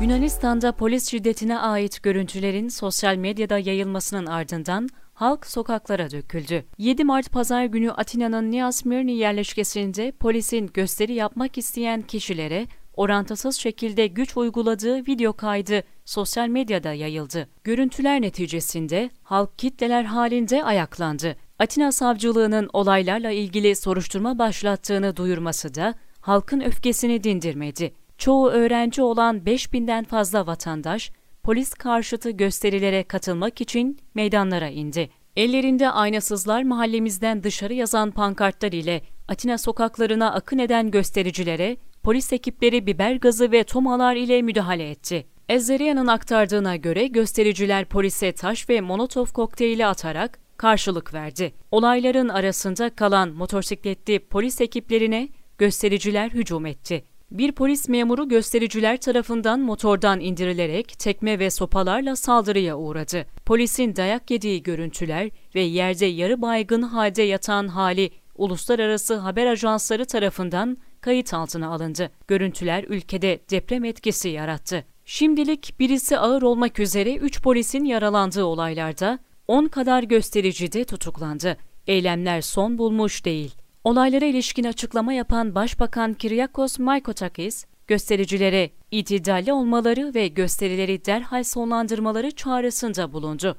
Yunanistan'da polis şiddetine ait görüntülerin sosyal medyada yayılmasının ardından halk sokaklara döküldü. 7 Mart pazar günü Atina'nın Niasmirni yerleşkesinde polisin gösteri yapmak isteyen kişilere orantısız şekilde güç uyguladığı video kaydı sosyal medyada yayıldı. Görüntüler neticesinde halk kitleler halinde ayaklandı. Atina savcılığının olaylarla ilgili soruşturma başlattığını duyurması da halkın öfkesini dindirmedi. Çoğu öğrenci olan 5000'den fazla vatandaş polis karşıtı gösterilere katılmak için meydanlara indi. Ellerinde aynasızlar mahallemizden dışarı yazan pankartlar ile Atina sokaklarına akın eden göstericilere polis ekipleri biber gazı ve tomalar ile müdahale etti. Ezzeria'nın aktardığına göre göstericiler polise taş ve molotof kokteyli atarak karşılık verdi. Olayların arasında kalan motosikletli polis ekiplerine göstericiler hücum etti. Bir polis memuru göstericiler tarafından motordan indirilerek tekme ve sopalarla saldırıya uğradı. Polisin dayak yediği görüntüler ve yerde yarı baygın halde yatan hali uluslararası haber ajansları tarafından kayıt altına alındı. Görüntüler ülkede deprem etkisi yarattı. Şimdilik birisi ağır olmak üzere 3 polisin yaralandığı olaylarda 10 kadar gösterici de tutuklandı. Eylemler son bulmuş değil. Olaylara ilişkin açıklama yapan Başbakan Kyriakos Mitsotakis, göstericilere itidalli olmaları ve gösterileri derhal sonlandırmaları çağrısında bulundu.